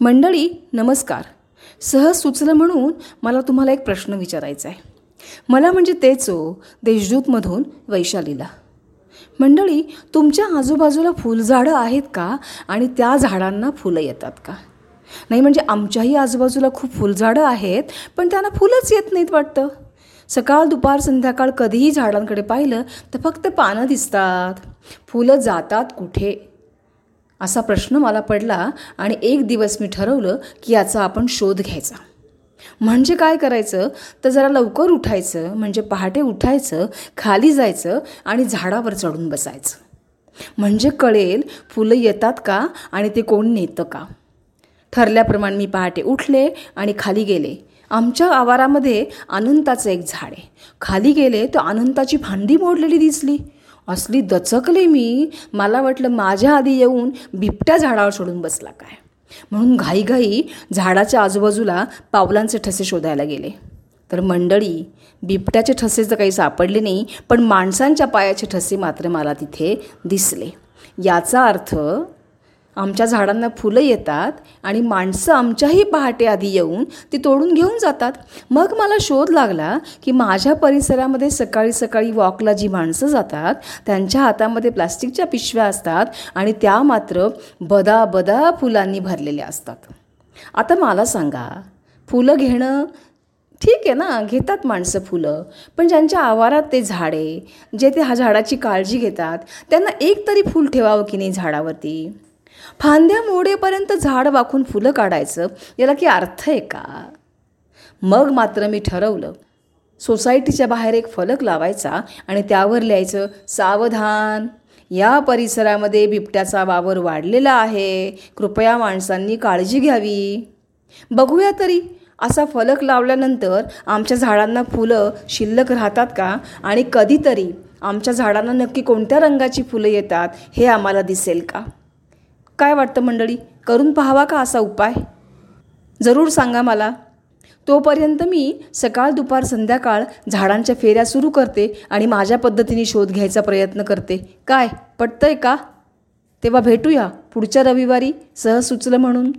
मंडळी नमस्कार. सहज सुचलं म्हणून मला तुम्हाला एक प्रश्न विचारायचा आहे. मला म्हणजे तेच हो देशदूतमधून वैशालीला. मंडळी तुमच्या आजूबाजूला फुलझाडं आहेत का? आणि त्या झाडांना फुलं येतात का? नाही म्हणजे आमच्याही आजूबाजूला खूप फुलझाडं आहेत पण त्यांना फुलंच येत नाहीत वाटतं. सकाळ दुपार संध्याकाळ कधीही झाडांकडे पाहिलं तर फक्त पानं दिसतात. फुलं जातात कुठे? असा प्रश्न मला पडला आणि एक दिवस मी ठरवलं की याचा आपण शोध घ्यायचा. म्हणजे काय करायचं? तर जरा लवकर उठायचं म्हणजे पहाटे उठायचं खाली जायचं आणि झाडावर चढून बसायचं. म्हणजे कळेल फुलं येतात का आणि ते कोण नेतं का? ठरल्याप्रमाणे मी पहाटे उठले आणि खाली गेले. आमच्या आवारामध्ये अनंताचं एक झाड आहे. खाली गेले तर अनंताची फांदी मोडलेली दिसली. असली दचकले मी मला वाटलं माझ्या आधी येऊन बिबट्या झाडावर सोडून बसला काय? म्हणून घाईघाई झाडाच्या आजूबाजूला पावलांचे ठसे शोधायला गेले. तर मंडळी बिबट्याचे ठसे तर काही सापडले नाही पण माणसांच्या पायाचे ठसे मात्र मला तिथे दिसले. याचा अर्थ आमच्या झाडांना फुलं येतात आणि माणसं आमच्याही पहाटे आधी येऊन ती तोडून घेऊन जातात. मग मला शोध लागला की माझ्या परिसरामध्ये सकाळी सकाळी वॉकला जी माणसं जातात त्यांच्या हातामध्ये प्लास्टिकच्या पिशव्या असतात आणि त्या मात्र बदा बदा फुलांनी भरलेल्या असतात. आता मला सांगा फुलं घेणं ठीक आहे ना? घेतात माणसं फुलं पण ज्यांच्या आवारात ते झाडे जे ते हा झाडाची काळजी घेतात त्यांना एक तरी फूल ठेवावं की नाही झाडावरती? फांद्या मोडेपर्यंत झाड वाकून फुलं काढायचं याला की अर्थ आहे का? मग मात्र मी ठरवलं. सोसायटीच्या बाहेर एक फलक लावायचा आणि त्यावर लिहायचं सावधान या परिसरामध्ये बिबट्याचा वावर वाढलेला आहे. कृपया माणसांनी काळजी घ्यावी. बघूया तरी. असा फलक लावल्यानंतर आमच्या झाडांना फुलं शिल्लक राहतात का? आणि कधीतरी आमच्या झाडांना नक्की कोणत्या रंगाची फुलं येतात हे आम्हाला दिसेल का? काय वाटतं मंडळी? करून पाहावा का असा उपाय? जरूर सांगा मला. तोपर्यंत मी सकाळ दुपार संध्याकाळ झाडांच्या फेऱ्या सुरू करते आणि माझ्या पद्धतीने शोध घ्यायचा प्रयत्न करते. काय? पटतंय का? तेव्हा भेटूया पुढच्या रविवारी सहज सुचलं म्हणून.